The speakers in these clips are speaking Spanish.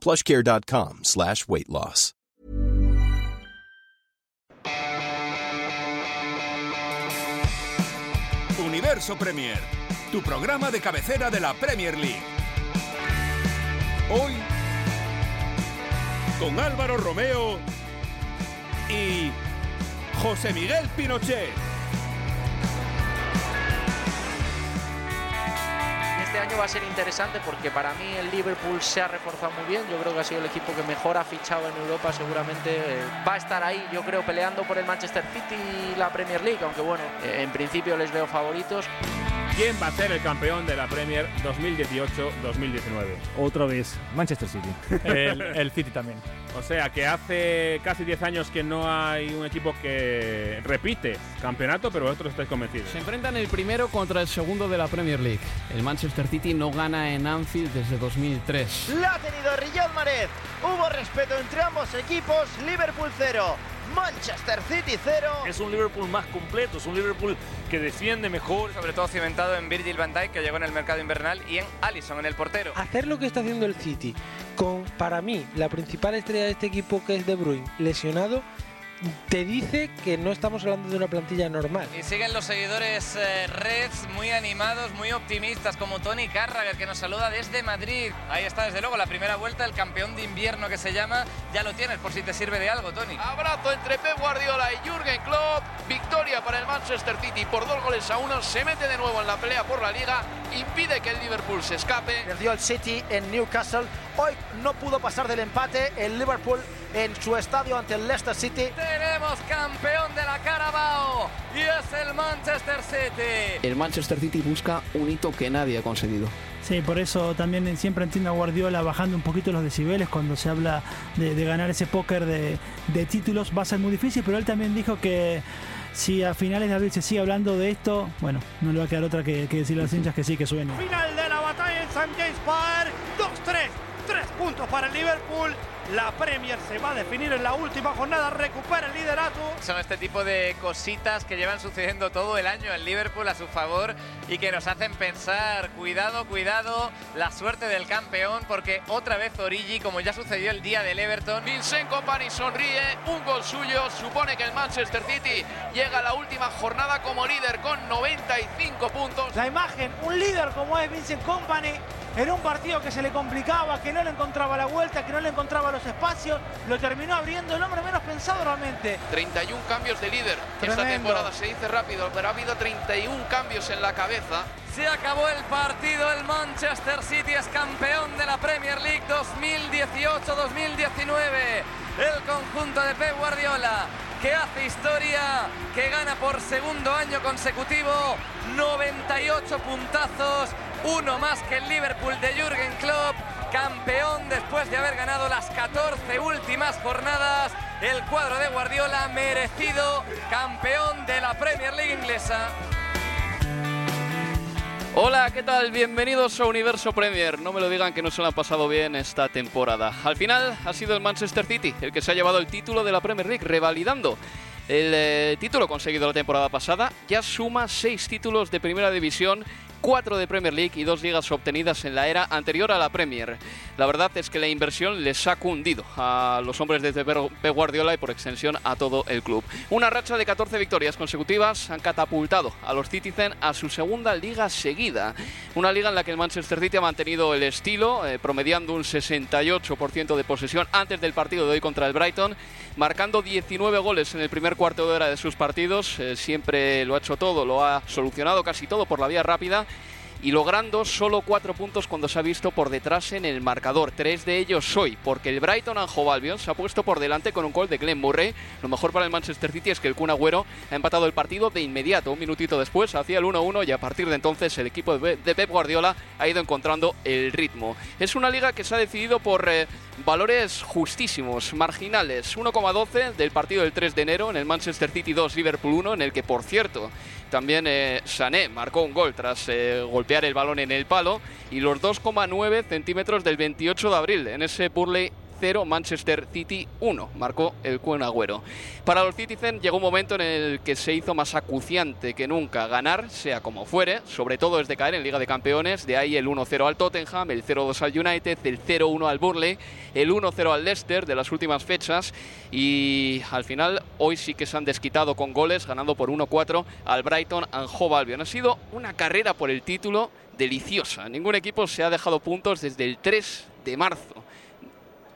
plushcare.com slash weight loss. Universo Premier, tu programa de cabecera de la Premier League. Hoy, con Álvaro Romeo y José Miguel Pinochet. Este año va a ser interesante porque para mí el Liverpool se ha reforzado muy bien. Yo creo que ha sido el equipo que mejor ha fichado en Europa. Seguramente eh, va a estar ahí, yo creo, peleando por el Manchester City y la Premier League. Aunque bueno, eh, en principio les veo favoritos. ¿Quién va a ser el campeón de la Premier 2018-2019? Otra vez, Manchester City. El, el City también. O sea que hace casi 10 años que no hay un equipo que repite campeonato, pero vosotros estáis convencidos. Se enfrentan el primero contra el segundo de la Premier League. El Manchester City no gana en Anfield desde 2003. La ha tenido Riyad Mahrez. Hubo respeto entre ambos equipos. Liverpool 0. Manchester City 0. Es un Liverpool más completo, es un Liverpool que defiende mejor. Sobre todo cimentado en Virgil van Dijk, que llegó en el mercado invernal, y en Allison, en el portero. Hacer lo que está haciendo el City, con para mí la principal estrella de este equipo que es De Bruyne, lesionado, te dice que no estamos hablando de una plantilla normal. Y siguen los seguidores eh, Reds muy animados, muy optimistas, como Tony Carragher, que nos saluda desde Madrid. Ahí está, desde luego, la primera vuelta, el campeón de invierno que se llama. Ya lo tienes, por si te sirve de algo, Tony. Abrazo entre Pep Guardiola y Jürgen Klopp. Victoria para el Manchester City por dos goles a uno. Se mete de nuevo en la pelea por la Liga. Impide que el Liverpool se escape. Perdió el City en Newcastle. Hoy no pudo pasar del empate el Liverpool en su estadio ante el Leicester City. Tenemos campeón de la Carabao y es el Manchester City. El Manchester City busca un hito que nadie ha conseguido. Sí, por eso también siempre entiendo a Guardiola bajando un poquito los decibeles cuando se habla de, de ganar ese póker de, de, títulos. Va a ser muy difícil, pero él también dijo que si a finales de abril se sigue hablando de esto, bueno, no le va a quedar otra que, que decirle a los hinchas que sí, que suene. Final de la batalla en St. James Park, 2-3, 3 puntos para el Liverpool. La Premier se va a definir en la última jornada, recupera el liderato. Son este tipo de cositas que llevan sucediendo todo el año en Liverpool a su favor y que nos hacen pensar, cuidado, cuidado, la suerte del campeón, porque otra vez Origi, como ya sucedió el día del Everton. Vincent Company sonríe, un gol suyo, supone que el Manchester City llega a la última jornada como líder con 95 puntos. La imagen, un líder como es Vincent Company, en un partido que se le complicaba, que no le encontraba la vuelta, que no le encontraba los espacios, lo terminó abriendo el hombre menos pensado realmente. 31 cambios de líder Tremendo. esta temporada, se dice rápido, pero ha habido 31 cambios en la cabeza. Se acabó el partido, el Manchester City es campeón de la Premier League 2018-2019. El conjunto de Pep Guardiola que hace historia, que gana por segundo año consecutivo, 98 puntazos, uno más que el Liverpool de Jürgen Klopp, campeón después de haber ganado las 14 últimas jornadas. El cuadro de Guardiola merecido campeón de la Premier League inglesa. Hola, ¿qué tal? Bienvenidos a Universo Premier. No me lo digan que no se lo han pasado bien esta temporada. Al final ha sido el Manchester City el que se ha llevado el título de la Premier League, revalidando el eh, título conseguido la temporada pasada. Ya suma seis títulos de primera división cuatro de Premier League y dos ligas obtenidas en la era anterior a la Premier. La verdad es que la inversión les ha cundido a los hombres de Pep Guardiola y por extensión a todo el club. Una racha de 14 victorias consecutivas han catapultado a los Citizen a su segunda liga seguida. Una liga en la que el Manchester City ha mantenido el estilo, eh, promediando un 68% de posesión antes del partido de hoy contra el Brighton, marcando 19 goles en el primer cuarto de hora de sus partidos. Eh, siempre lo ha hecho todo, lo ha solucionado casi todo por la vía rápida y logrando solo cuatro puntos cuando se ha visto por detrás en el marcador. Tres de ellos hoy, porque el Brighton Hove Albion se ha puesto por delante con un gol de Glenn Murray. Lo mejor para el Manchester City es que el Kun Agüero ha empatado el partido de inmediato, un minutito después, hacía el 1-1 y a partir de entonces el equipo de Pep Guardiola ha ido encontrando el ritmo. Es una liga que se ha decidido por eh, valores justísimos, marginales. 1,12 del partido del 3 de enero en el Manchester City 2, Liverpool 1, en el que, por cierto, también eh, Sané marcó un gol tras eh, golpear el balón en el palo. Y los 2,9 centímetros del 28 de abril en ese Burley 0, Manchester City 1, marcó el Kun Agüero. Para los Citizen llegó un momento en el que se hizo más acuciante que nunca ganar, sea como fuere, sobre todo desde caer en Liga de Campeones, de ahí el 1-0 al Tottenham, el 0-2 al United, el 0-1 al Burley, el 1-0 al Leicester de las últimas fechas y al final hoy sí que se han desquitado con goles, ganando por 1-4 al Brighton and Hove Albion. Ha sido una carrera por el título deliciosa. Ningún equipo se ha dejado puntos desde el 3 de marzo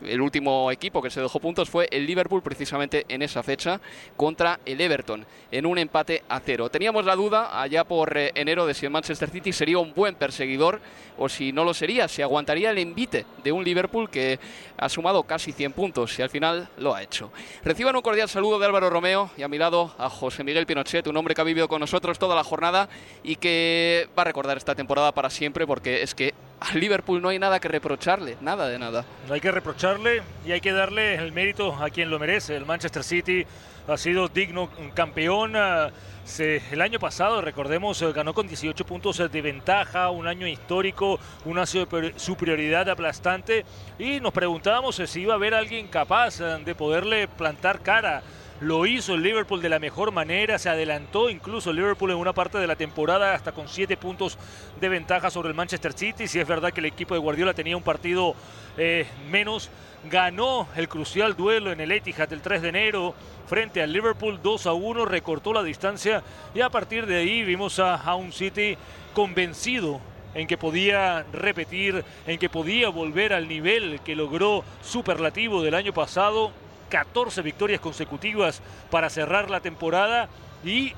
el último equipo que se dejó puntos fue el Liverpool precisamente en esa fecha contra el Everton en un empate a cero. Teníamos la duda allá por eh, enero de si el Manchester City sería un buen perseguidor o si no lo sería, si aguantaría el envite de un Liverpool que ha sumado casi 100 puntos y al final lo ha hecho. Reciban un cordial saludo de Álvaro Romeo y a mi lado a José Miguel Pinochet, un hombre que ha vivido con nosotros toda la jornada y que va a recordar esta temporada para siempre porque es que al Liverpool no hay nada que reprocharle, nada de nada. No hay que reprocharle y hay que darle el mérito a quien lo merece. El Manchester City ha sido digno campeón. Ah, el año pasado, recordemos, eh, ganó con 18 puntos de ventaja, un año histórico, una superioridad aplastante y nos preguntábamos si iba a haber alguien capaz eh, de poderle plantar cara lo hizo el Liverpool de la mejor manera, se adelantó incluso el Liverpool en una parte de la temporada hasta con siete puntos de ventaja sobre el Manchester City. Si es verdad que el equipo de Guardiola tenía un partido eh, menos, ganó el crucial duelo en el Etihad el 3 de enero frente al Liverpool 2 a 1, recortó la distancia y a partir de ahí vimos a, a un City convencido en que podía repetir, en que podía volver al nivel que logró superlativo del año pasado 14 victorias consecutivas para cerrar la temporada y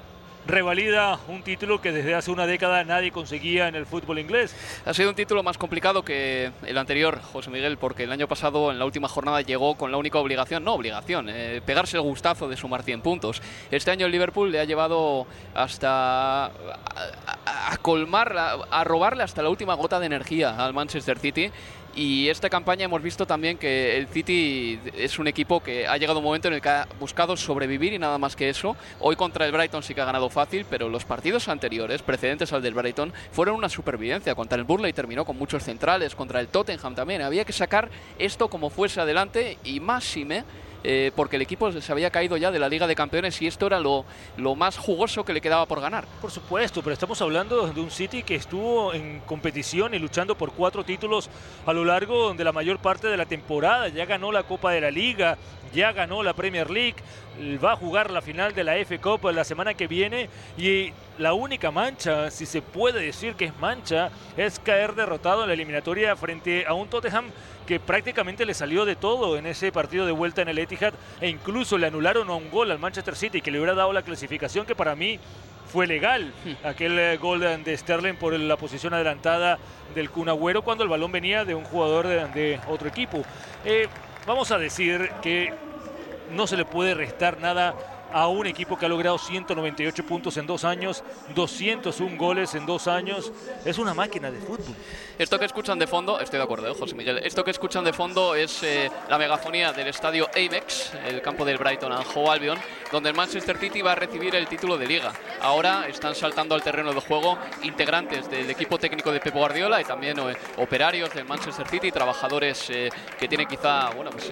revalida un título que desde hace una década nadie conseguía en el fútbol inglés. Ha sido un título más complicado que el anterior, José Miguel, porque el año pasado en la última jornada llegó con la única obligación, no obligación, eh, pegarse el gustazo de sumar 100 puntos. Este año el Liverpool le ha llevado hasta a, a colmar, a robarle hasta la última gota de energía al Manchester City y esta campaña hemos visto también que el City es un equipo que ha llegado un momento en el que ha buscado sobrevivir y nada más que eso. Hoy contra el Brighton sí que ha ganado fácil, pero los partidos anteriores, precedentes al del Brighton, fueron una supervivencia. Contra el Burley terminó con muchos centrales, contra el Tottenham también. Había que sacar esto como fuese adelante y más si me eh, porque el equipo se había caído ya de la Liga de Campeones y esto era lo, lo más jugoso que le quedaba por ganar. Por supuesto, pero estamos hablando de un City que estuvo en competición y luchando por cuatro títulos a lo largo de la mayor parte de la temporada. Ya ganó la Copa de la Liga, ya ganó la Premier League, va a jugar la final de la F Cup la semana que viene y la única mancha, si se puede decir que es mancha, es caer derrotado en la eliminatoria frente a un Tottenham que prácticamente le salió de todo en ese partido de vuelta en el Etihad e incluso le anularon a un gol al Manchester City que le hubiera dado la clasificación que para mí fue legal. Hmm. Aquel eh, gol de Sterling por la posición adelantada del Kun Agüero cuando el balón venía de un jugador de, otro equipo. Eh, vamos a decir que no se le puede restar nada a un equipo que ha logrado 198 puntos en dos años, 201 goles en dos años. Es una máquina de fútbol. Esto que escuchan de fondo, estoy de acuerdo, ¿eh, José Miguel. Esto que escuchan de fondo es eh, la megafonía del estadio Amex, el campo del Brighton and Hove Albion, donde el Manchester City va a recibir el título de liga. Ahora están saltando al terreno de juego integrantes del equipo técnico de Pep Guardiola y también eh, operarios del Manchester City, trabajadores que tienen quizá, bueno, pues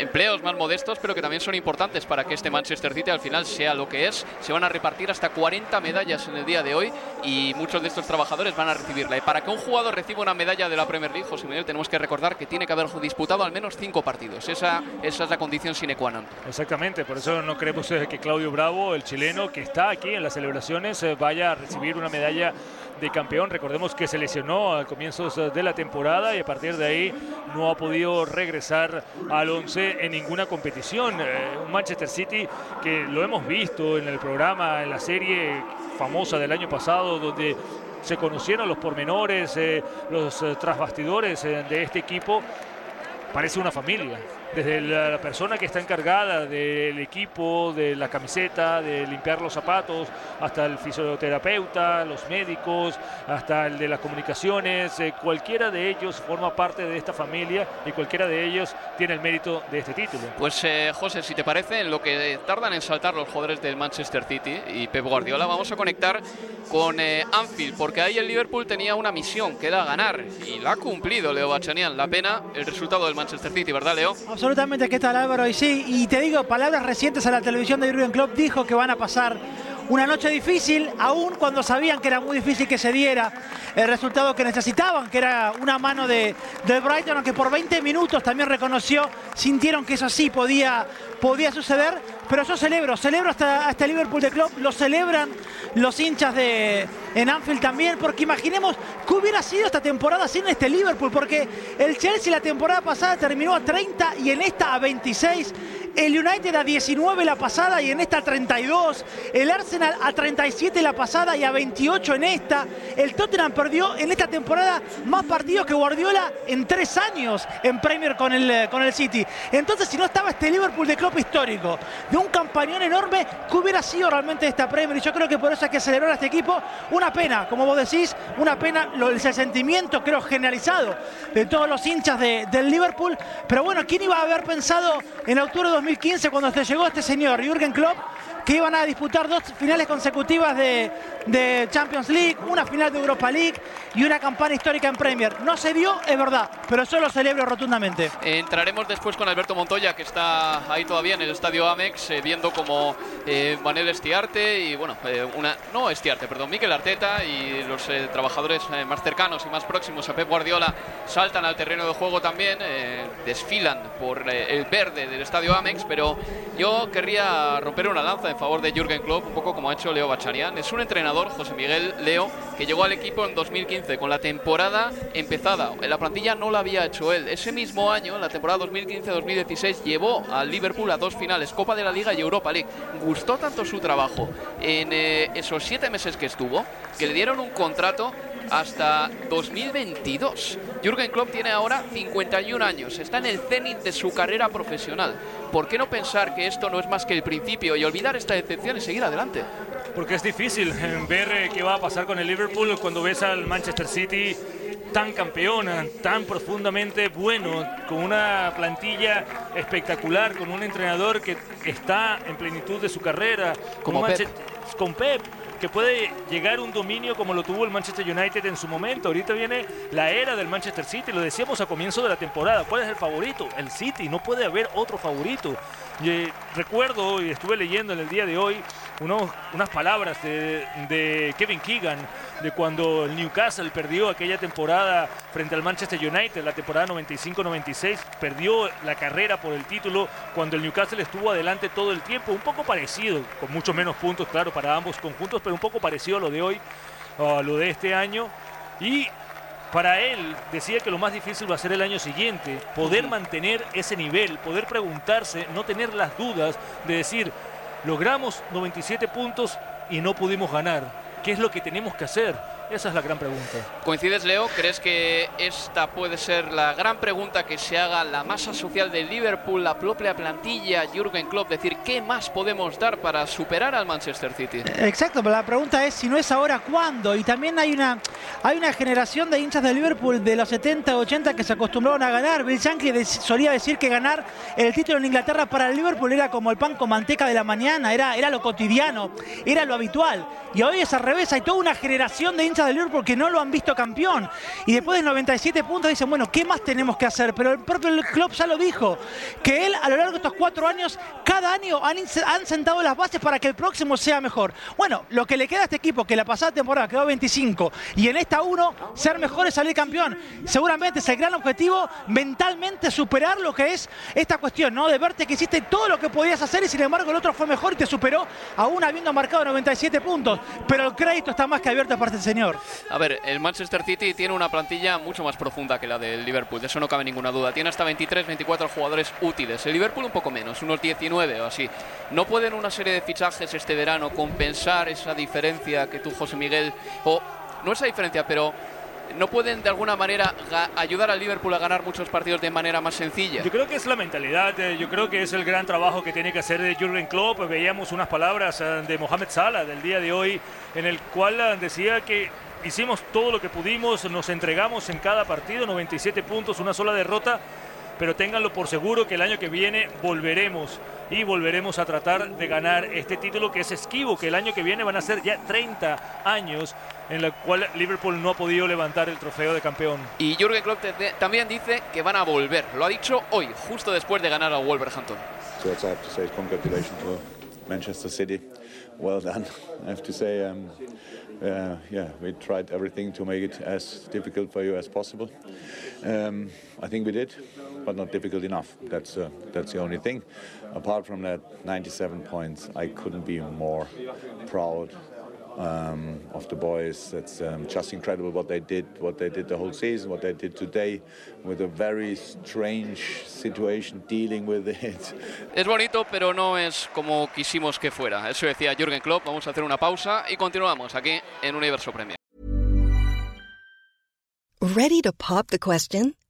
empleos más modestos, pero que también son importantes para que este Manchester City al final sea lo que es. Se van a repartir hasta 40 medallas en el día de hoy y muchos de estos trabajadores van a recibirla. Y para que un jugador reciba una medalla de la Premier League, José Miguel, tenemos que recordar que tiene que haber disputado al menos cinco partidos. Esa, esa es la condición sine qua non. Exactamente, por eso no queremos eh, que Claudio Bravo, el chileno que está aquí en las celebraciones, eh, vaya a recibir una medalla de campeón. Recordemos que se lesionó a comienzos eh, de la temporada y a partir de ahí no ha podido regresar al 11 en ninguna competición. un Manchester City que lo hemos visto en el programa, en la serie famosa del año pasado, donde se conocieron los pormenores, los trasbastidores de este equipo. Parece una familia desde la persona que está encargada del equipo, de la camiseta, de limpiar los zapatos, hasta el fisioterapeuta, los médicos, hasta el de las comunicaciones, eh, cualquiera de ellos forma parte de esta familia y cualquiera de ellos tiene el mérito de este título. Pues eh, José, si te parece, en lo que tardan en saltar los jugadores del Manchester City y Pep Guardiola, vamos a conectar con eh, Anfield, porque ahí el Liverpool tenía una misión, que era ganar, y la ha cumplido Leo Bachanian. La pena, el resultado del Manchester City, ¿verdad, Leo? Absolutamente, ¿qué tal Álvaro? Y sí, y te digo, palabras recientes a la televisión de Jurgen Klopp dijo que van a pasar una noche difícil, aún cuando sabían que era muy difícil que se diera el resultado que necesitaban, que era una mano de, de Brighton, aunque por 20 minutos también reconoció, sintieron que eso sí podía, podía suceder, pero yo celebro, celebro hasta, hasta Liverpool de Klopp, lo celebran los hinchas de en Anfield también, porque imaginemos qué hubiera sido esta temporada sin este Liverpool, porque el Chelsea la temporada pasada terminó a 30 y en esta a 26. El United a 19 la pasada y en esta a 32. El Arsenal a 37 la pasada y a 28 en esta. El Tottenham perdió en esta temporada más partidos que Guardiola en tres años en Premier con el, con el City. Entonces, si no estaba este Liverpool de Klopp histórico, de un campañón enorme, ¿qué hubiera sido realmente esta Premier? Y yo creo que por eso hay que celebrar a este equipo. Una pena, como vos decís, una pena el sentimiento, creo, generalizado de todos los hinchas del Liverpool. Pero bueno, ¿quién iba a haber pensado en octubre de 2015 cuando se llegó este señor, Jürgen Klopp? Que iban a disputar dos finales consecutivas de, de, Champions League, una final de Europa League y una campaña histórica en Premier. No se dio, es verdad, pero yo lo celebro rotundamente. Entraremos después con Alberto Montoya, que está ahí todavía en el estadio Amex, eh, viendo como eh, Manuel Estiarte y, bueno, eh, una, no Estiarte, perdón, Miquel Arteta y los eh, trabajadores eh, más cercanos y más próximos a Pep Guardiola saltan al terreno de juego también, eh, desfilan por el verde del estadio Amex, pero yo querría romper una lanza en favor de Jürgen Klopp, un poco como ha hecho Leo Bacharian. Es un entrenador, José Miguel Leo, que llegó al equipo en 2015 con la temporada empezada. La plantilla no la había hecho él. Ese mismo año, la temporada 2015-2016, llevó al Liverpool a dos finales, Copa de la Liga y Europa League. Gustó tanto su trabajo en eh, esos siete meses que estuvo, que le dieron un contrato hasta 2022. Jürgen Klopp tiene ahora 51 años, está en el cenit de su carrera profesional. ¿Por qué no pensar que esto no es más que el principio y olvidar esta decepción y seguir adelante? Porque es difícil ver eh, qué va a pasar con el Liverpool cuando ves al Manchester City tan campeón, tan profundamente bueno, con una plantilla espectacular, con un entrenador que está en plenitud de su carrera, Como Pep. con Pep que puede llegar un dominio como lo tuvo el Manchester United en su momento. Ahorita viene la era del Manchester City, lo decíamos a comienzo de la temporada. ¿Cuál es el favorito? El City, no puede haber otro favorito. Eh, recuerdo y estuve leyendo en el día de hoy unos, unas palabras de, de Kevin Keegan de cuando el Newcastle perdió aquella temporada frente al Manchester United, la temporada 95-96, perdió la carrera por el título cuando el Newcastle estuvo adelante todo el tiempo, un poco parecido, con mucho menos puntos, claro, para ambos conjuntos, pero un poco parecido a lo de hoy, a lo de este año. Y para él decía que lo más difícil va a ser el año siguiente, poder mantener ese nivel, poder preguntarse, no tener las dudas de decir, logramos 97 puntos y no pudimos ganar. ¿Qué es lo que tenemos que hacer? Esa es la gran pregunta. ¿Coincides, Leo? ¿Crees que esta puede ser la gran pregunta que se haga la masa social de Liverpool, la propia plantilla, Jürgen Klopp? Decir, ¿qué más podemos dar para superar al Manchester City? Exacto, pero la pregunta es si no es ahora, ¿cuándo? Y también hay una, hay una generación de hinchas de Liverpool de los 70, 80 que se acostumbraron a ganar. Bill Shankly solía decir que ganar el título en Inglaterra para el Liverpool era como el pan con manteca de la mañana, era, era lo cotidiano, era lo habitual. Y hoy es al revés, hay toda una generación de hinchas hinchas del Liverpool que no lo han visto campeón. Y después de 97 puntos dicen, bueno, ¿qué más tenemos que hacer? Pero el propio club ya lo dijo, que él a lo largo de estos cuatro años, cada año han, han sentado las bases para que el próximo sea mejor. Bueno, lo que le queda a este equipo, que la pasada temporada quedó 25 y en esta 1, ser mejor es salir campeón. Seguramente es el gran objetivo mentalmente superar lo que es esta cuestión, ¿no? De verte que hiciste todo lo que podías hacer y sin embargo el otro fue mejor y te superó, aún habiendo marcado 97 puntos. Pero el crédito está más que abierto parte del señor. A ver, el Manchester City tiene una plantilla mucho más profunda que la del Liverpool, de eso no cabe ninguna duda. Tiene hasta 23, 24 jugadores útiles. El Liverpool un poco menos, unos 19 o así. No pueden una serie de fichajes este verano compensar esa diferencia que tú, José Miguel, o no esa diferencia, pero no pueden de alguna manera ayudar al Liverpool a ganar muchos partidos de manera más sencilla. Yo creo que es la mentalidad, eh, yo creo que es el gran trabajo que tiene que hacer de Jurgen Klopp. Veíamos unas palabras eh, de Mohamed Salah del día de hoy en el cual eh, decía que hicimos todo lo que pudimos, nos entregamos en cada partido, 97 puntos, una sola derrota, pero ténganlo por seguro que el año que viene volveremos y volveremos a tratar de ganar este título que es esquivo, que el año que viene van a ser ya 30 años en el cual Liverpool no ha podido levantar el trofeo de campeón. Y Jürgen Klopp también dice que van a volver, lo ha dicho hoy, justo después de ganar al Wolverhampton. Manchester City. Well done, I have to say. Um, uh, yeah, we tried everything to make it as difficult for you as possible. Um, I think we did, but not difficult enough. That's uh, that's the only thing. Apart from that, 97 points. I couldn't be more proud um, of the boys. It's um, just incredible what they did, what they did the whole season, what they did today, with a very strange situation dealing with it. Es bonito, pero no es como quisimos que fuera. Eso decía Jürgen Klopp. Vamos a hacer una pausa y continuamos aquí en Universo Premier. Ready to pop the question?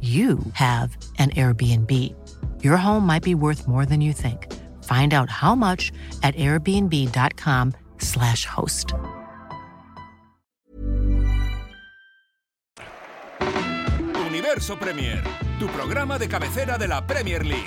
you have an Airbnb. Your home might be worth more than you think. Find out how much at airbnb.com/slash host. Universo Premier, tu programa de cabecera de la Premier League.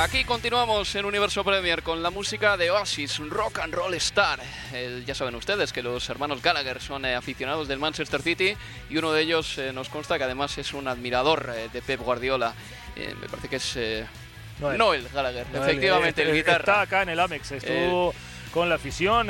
Aquí continuamos en Universo Premier con la música de Oasis, Rock and Roll Star. ya saben ustedes que los hermanos Gallagher son eh, aficionados del Manchester City y uno de ellos eh, nos consta que además es un admirador eh, de Pep Guardiola. me parece que es Noel, Gallagher, efectivamente, el guitarra. Está acá en el Amex, estuvo con la afición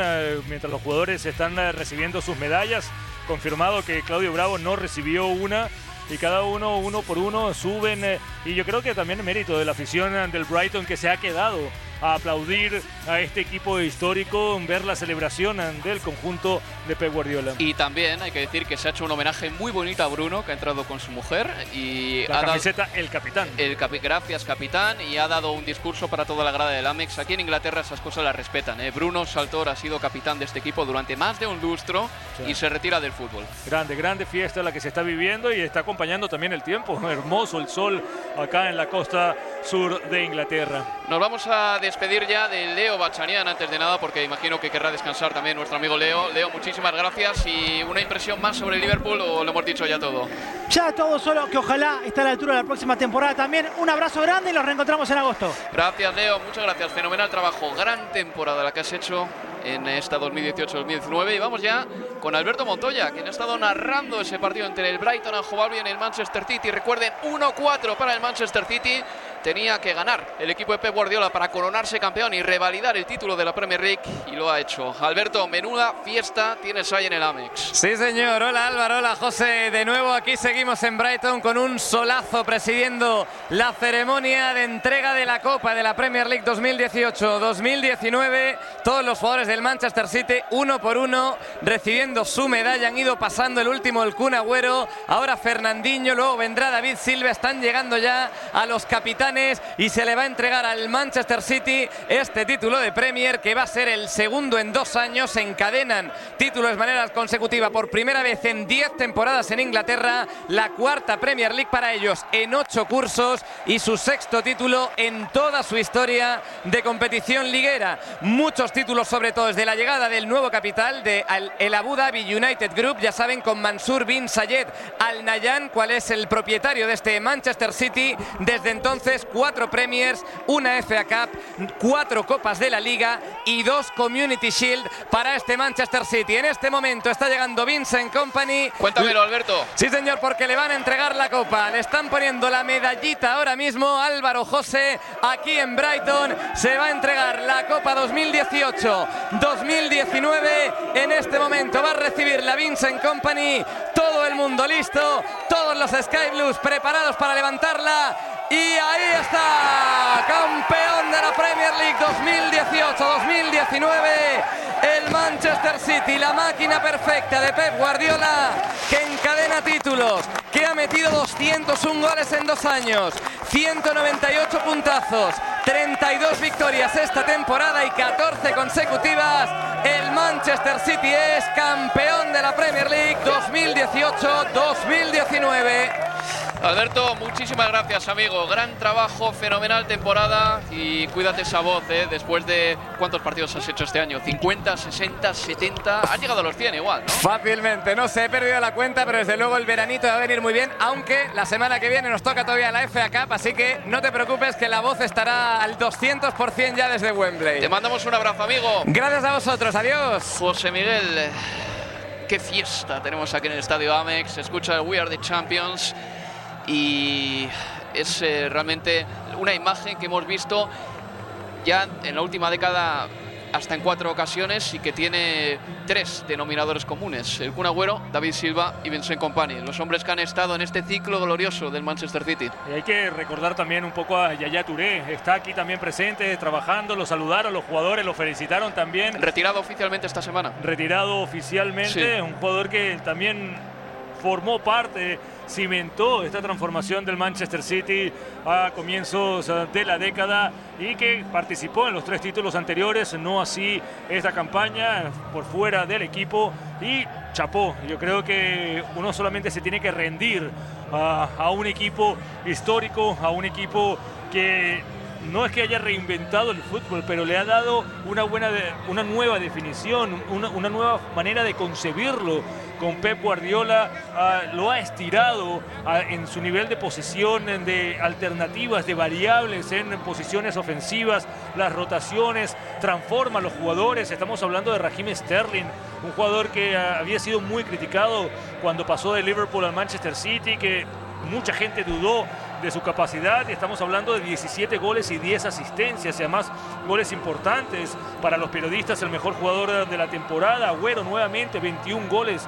mientras los jugadores están recibiendo sus medallas. Confirmado que Claudio Bravo no recibió una y cada uno, uno por uno, suben. Eh, y yo creo que también mérito de la afición del Brighton que se ha quedado a aplaudir a este equipo histórico, ver la celebración del conjunto de Pep Guardiola. Y también hay que decir que se ha hecho un homenaje muy bonito a Bruno, que ha entrado con su mujer y La ha dado- camiseta El Capitán. el capi- gracias capitán y ha dado un discurso para toda la grada del Amex. Aquí en Inglaterra esas cosas las respetan. ¿eh? Bruno Saltor ha sido capitán de este equipo durante más de un lustro Sí. y se retira del fútbol. Grande, grande fiesta la que se está viviendo y está acompañando también el tiempo. Hermoso el sol acá en la costa sur de Inglaterra. Nos vamos a despedir ya de Leo Bachanian antes de nada porque imagino que querrá descansar también nuestro amigo Leo. Leo, muchísimas gracias y una impresión más sobre el Liverpool o lo hemos dicho ya todo. Ya todo solo que ojalá esté a la altura de la próxima temporada también. Un abrazo grande y nos reencontramos en agosto. Gracias Leo, muchas gracias, fenomenal trabajo, gran temporada la que has hecho en esta 2018-2019 y vamos ya con Alberto Montoya, quien ha estado narrando ese partido entre el Brighton and Hove Albion y el Manchester City. Recuerden, 1-4 para el Manchester City. Tenía que ganar el equipo de Pep Guardiola para coronarse campeón y revalidar el título de la Premier League y lo ha hecho. Alberto, menuda fiesta tienes ahí en el Amex. Sí, señor. Hola Álvaro, hola José. De nuevo aquí seguimos en Brighton con un solazo presidiendo la ceremonia de entrega de la Copa de la Premier League 2018-2019. Todos los jugadores del Manchester City, uno por uno, recibiendo su medalla. Han ido pasando el último, el Kun Agüero. Ahora Fernandinho, luego vendrá David Silva. Están llegando ya a los capitanes y se le va a entregar al Manchester City este título de Premier que va a ser el segundo en dos años. Se encadenan títulos de manera consecutiva por primera vez en 10 temporadas en Inglaterra. La cuarta Premier League para ellos en ocho cursos y su sexto título en toda su historia de competición liguera. Muchos títulos, sobre todo desde la llegada del nuevo capital de el Abu Dhabi United Group. Ya saben, con Mansur bin Sayed Al Nayan, cuál es el propietario de este Manchester City. Desde entonces, cuatro Premiers, una FA Cup, cuatro Copas de la Liga y dos Community Shield para este Manchester City. En este momento está llegando Vincent Company. Cuéntamelo, Alberto. Sí, señor, porque le van a entregar la copa. Le están poniendo la medallita ahora mismo. Álvaro José, aquí en Brighton, se va a entregar la copa 2018-2019. En este momento va a recibir la Vincent Company. Todo el mundo listo. Todos los Sky Blues preparados para levantarla. Y ahí está, campeón de la Premier League 2018-2019, el Manchester City, la máquina perfecta de Pep Guardiola, que encadena títulos, que ha metido 201 goles en dos años, 198 puntazos, 32 victorias esta temporada y 14 consecutivas. El Manchester City es campeón de la Premier League 2018-2019. Alberto, muchísimas gracias, amigo. Gran trabajo, fenomenal temporada y cuídate esa voz, ¿eh? Después de cuántos partidos has hecho este año, 50, 60, 70, has llegado a los 100 igual, ¿no? Fácilmente, no sé, he perdido la cuenta, pero desde luego el veranito va a venir muy bien, aunque la semana que viene nos toca todavía la FA Cup, así que no te preocupes que la voz estará al 200% ya desde Wembley. Te mandamos un abrazo, amigo. Gracias a vosotros, adiós. José Miguel, eh, qué fiesta tenemos aquí en el Estadio Amex. Escucha el We Are the Champions y es eh, realmente una imagen que hemos visto ya en la última década hasta en cuatro ocasiones y que tiene tres denominadores comunes. El Kun Agüero, David Silva y Vincent Kompany, los hombres que han estado en este ciclo glorioso del Manchester City. Y hay que recordar también un poco a Yaya Touré, está aquí también presente, trabajando, lo saludaron los jugadores, lo felicitaron también. Retirado oficialmente esta semana. Retirado oficialmente, Sí. un jugador que también formó parte, cimentó esta transformación del Manchester City a comienzos eh, de la década y que participó en los tres títulos anteriores, no así esta campaña por fuera del equipo y chapó. Yo creo que uno solamente se tiene que rendir a, a un equipo histórico, a un equipo que no es que haya reinventado el fútbol, pero le ha dado una, buena una nueva definición, una, una nueva manera de concebirlo. Con Pep Guardiola ah, lo ha estirado ah, en su nivel de posesión, de alternativas, de variables en posiciones ofensivas, las rotaciones, transforma a los jugadores. Estamos hablando de Raheem Sterling, un jugador que ah, había sido muy criticado cuando pasó de Liverpool al Manchester City, que mucha gente dudó de su capacidad estamos hablando de 17 goles y 10 asistencias y además goles importantes para los periodistas, el mejor jugador de la temporada, Agüero nuevamente 21 goles,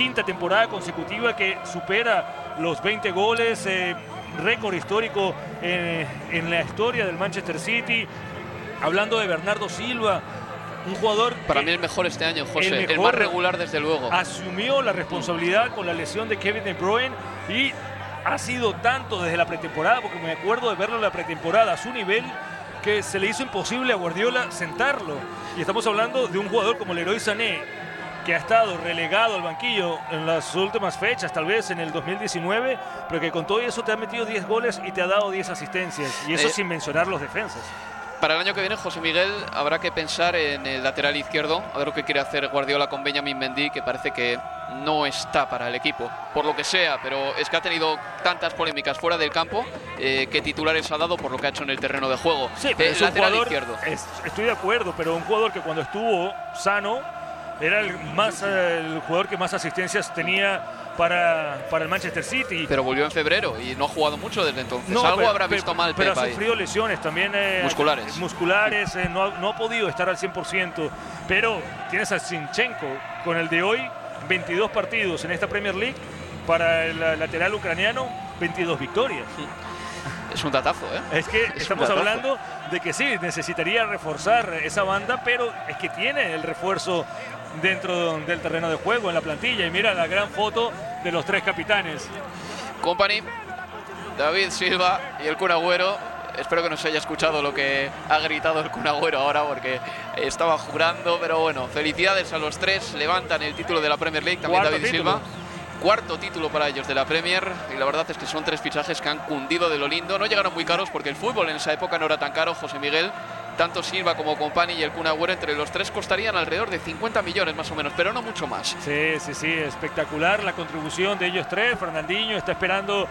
quinta temporada consecutiva que supera los 20 goles, eh, récord histórico en, en la historia del Manchester City. Hablando de Bernardo Silva, un jugador Para mí el mejor este año, José. El, mejor más regular, desde luego. asumió la responsabilidad con la lesión de Kevin De Bruyne y ha sido tanto desde la pretemporada, porque me acuerdo de verlo en la pretemporada a su nivel, que se le hizo imposible a Guardiola sentarlo. Y estamos hablando de un jugador como Leroy Sané, que ha estado relegado al banquillo en las últimas fechas, tal vez en el 2019, pero que con todo eso te ha metido 10 goles y te ha dado 10 asistencias. Y eso Eh, sin mencionar los defensas. Para el año que viene, José Miguel, habrá que pensar en el lateral izquierdo, a ver lo que quiere hacer Guardiola con Benjamin Mendy, que parece que no está para el equipo, por lo que sea, pero es que ha tenido tantas polémicas fuera del campo eh, que titulares ha dado por lo que ha hecho en el terreno de juego. Sí, pero Eh, es un lateral jugador- izquierdo. es- estoy de acuerdo, pero un jugador que cuando estuvo sano era el, más, el jugador que más asistencias tenía para, para el Manchester City. Pero volvió en febrero y no ha jugado mucho desde entonces. No, Algo pero- habrá pero- visto mal Pero ha ahí. sufrido lesiones también. eh, Musculares. Musculares, eh, no, ha, no ha podido estar al 100%. Pero tienes a Sinchenko con el de hoy, 22 partidos en esta Premier League. Para el lateral ucraniano, 22 victorias. Es un datazo, ¿eh? Es que estamos hablando de que sí, necesitaría reforzar esa banda, pero es que tiene el refuerzo dentro del terreno de juego, en la plantilla. Y mira la gran foto de los tres capitanes. Company, David Silva y el Kun Agüero. Espero que no se haya escuchado lo que ha gritado el Kun Agüero ahora porque estaba jurando, pero bueno, felicidades a los tres. Levantan el título de la Premier League, también Cuarto David título. Silva. Cuarto título para ellos de la Premier y la verdad es que son tres fichajes que han cundido de lo lindo. No llegaron muy caros porque el fútbol en esa época no era tan caro, José Miguel. Tanto Silva como Company y el Kun Agüero entre los tres costarían alrededor de 50 millones más o menos, pero no mucho más. Sí, sí, sí, espectacular la contribución de ellos tres. Fernandinho está esperando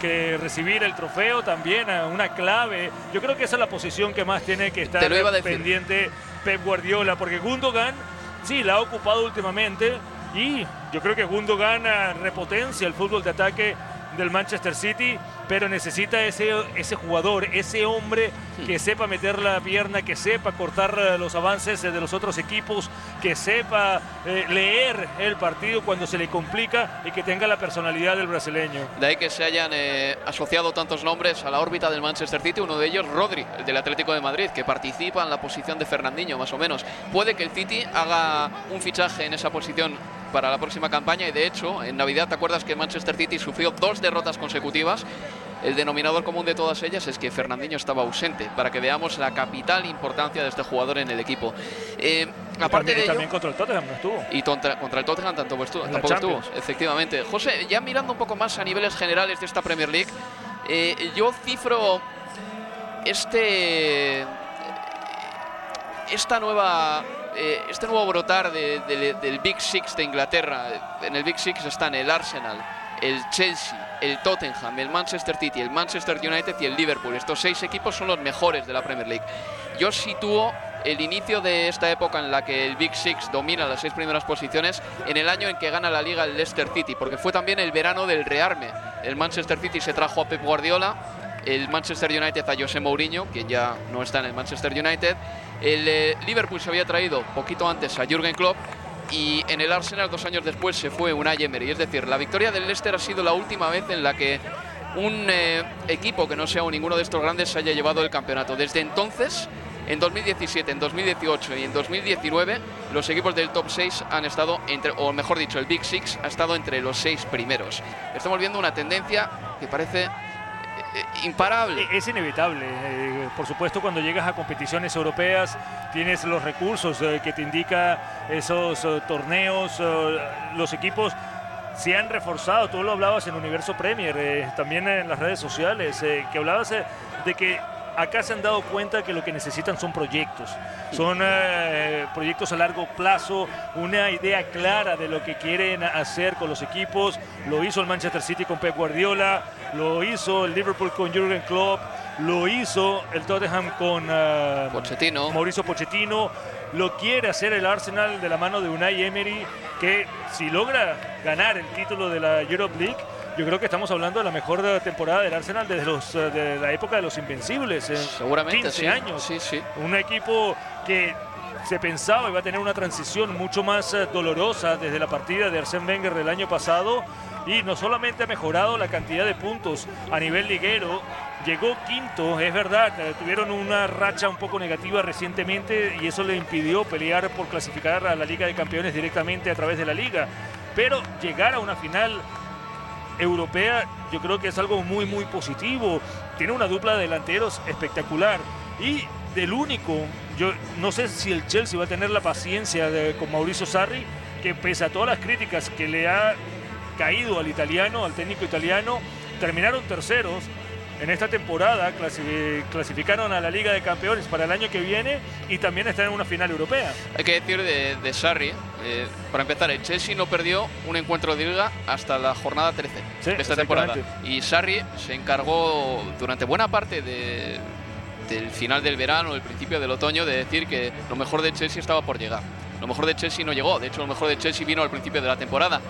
que recibir el trofeo también, eh, una clave. Yo creo que esa es la posición que más tiene que estar pendiente Pep Guardiola, porque Gundogan sí la ha ocupado últimamente y yo creo que Gundogan eh, repotencia el fútbol de ataque del Manchester City, pero necesita ese, ese jugador, ese hombre que sepa meter la pierna, que sepa cortar eh, los avances eh, de los otros equipos, que sepa eh, leer el partido cuando se le complica y que tenga la personalidad del brasileño. De ahí que se hayan eh, asociado tantos nombres a la órbita del Manchester City, uno de ellos Rodri, el del Atlético de Madrid, que participa en la posición de Fernandinho, más o menos. Puede que el City haga un fichaje en esa posición para la próxima campaña y de hecho, en Navidad, ¿te acuerdas que Manchester City sufrió dos derrotas consecutivas? El denominador común de todas ellas es que Fernandinho estaba ausente, para que veamos la capital importancia de este jugador en el equipo. Eh, aparte también, de ello, también contra el Tottenham no estuvo. y contra, contra el Tottenham tampoco estuvo, tampoco estuvo, efectivamente. José, ya mirando un poco más a niveles generales de esta Premier League, eh, yo cifro este esta nueva eh, este nuevo brotar de- de- del Big Six de Inglaterra. En el Big Six están el Arsenal, el Chelsea, el Tottenham, el Manchester City, el Manchester United y el Liverpool. Estos seis equipos son los mejores de la Premier League. Yo sitúo el inicio de esta época en la que el Big Six domina las seis primeras posiciones en el año en que gana la liga el Leicester City, porque fue también el verano del rearme. El Manchester City se trajo a Pep Guardiola, el Manchester United a José Mourinho, quien ya no está en el Manchester United. El eh, Liverpool se había traído poquito antes a Jürgen Klopp y en el Arsenal dos años después se fue Unai Emery. Es decir, la victoria del Leicester ha sido la última vez en la que un eh, equipo que no sea ninguno de estos grandes haya llevado el campeonato. Desde entonces, en 2017, en 2018 y en 2019, los equipos del top 6 han estado entre, o mejor dicho, el Big Six ha estado entre los seis primeros. Estamos viendo una tendencia que parece eh, imparable. Es inevitable. eh, por supuesto, cuando llegas a competiciones europeas, tienes los recursos eh, que te indica esos eh, torneos. los equipos se han reforzado. Tú lo hablabas en Universo Premier, también en las redes sociales, que hablabas de que acá se han dado cuenta que lo que necesitan son proyectos. Son eh, proyectos a largo plazo, una idea clara de lo que quieren hacer con los equipos. Lo hizo el Manchester City con Pep Guardiola, lo hizo el Liverpool con Jürgen Klopp, lo hizo el Tottenham con eh, Pochettino. Mauricio Pochettino. Lo quiere hacer el Arsenal de la mano de Unai Emery, que si logra ganar el título de la Europe League, yo creo que estamos hablando de la mejor temporada del Arsenal desde los, eh, de la época de los Invencibles. en Seguramente, 15 sí. años. Sí, sí. Un equipo que se pensaba iba a tener una transición mucho más eh, dolorosa desde la partida de Arsène Wenger del año pasado y no solamente ha mejorado la cantidad de puntos a nivel liguero, llegó quinto, es verdad, eh, tuvieron una racha un poco negativa recientemente y eso le impidió pelear por clasificar a la Liga de Campeones directamente a través de la liga, pero llegar a una final europea yo creo que es algo muy muy positivo, tiene una dupla de delanteros espectacular y del único, yo no sé si el Chelsea va a tener la paciencia de, con Mauricio Sarri, que pese a todas las críticas que le ha caído al italiano, al técnico italiano, terminaron terceros en esta temporada, clasi- clasificaron a la Liga de Campeones para el año que viene y también están en una final europea. Hay que decir de, de Sarri, eh, para empezar, el Chelsea no perdió un encuentro de liga hasta la jornada 13 Sí, de esta temporada. Y Sarri se encargó durante buena parte de- del final del verano, el principio del otoño, de decir que lo mejor de Chelsea estaba por llegar. Lo mejor de Chelsea no llegó, de hecho lo mejor de Chelsea vino al principio de la temporada.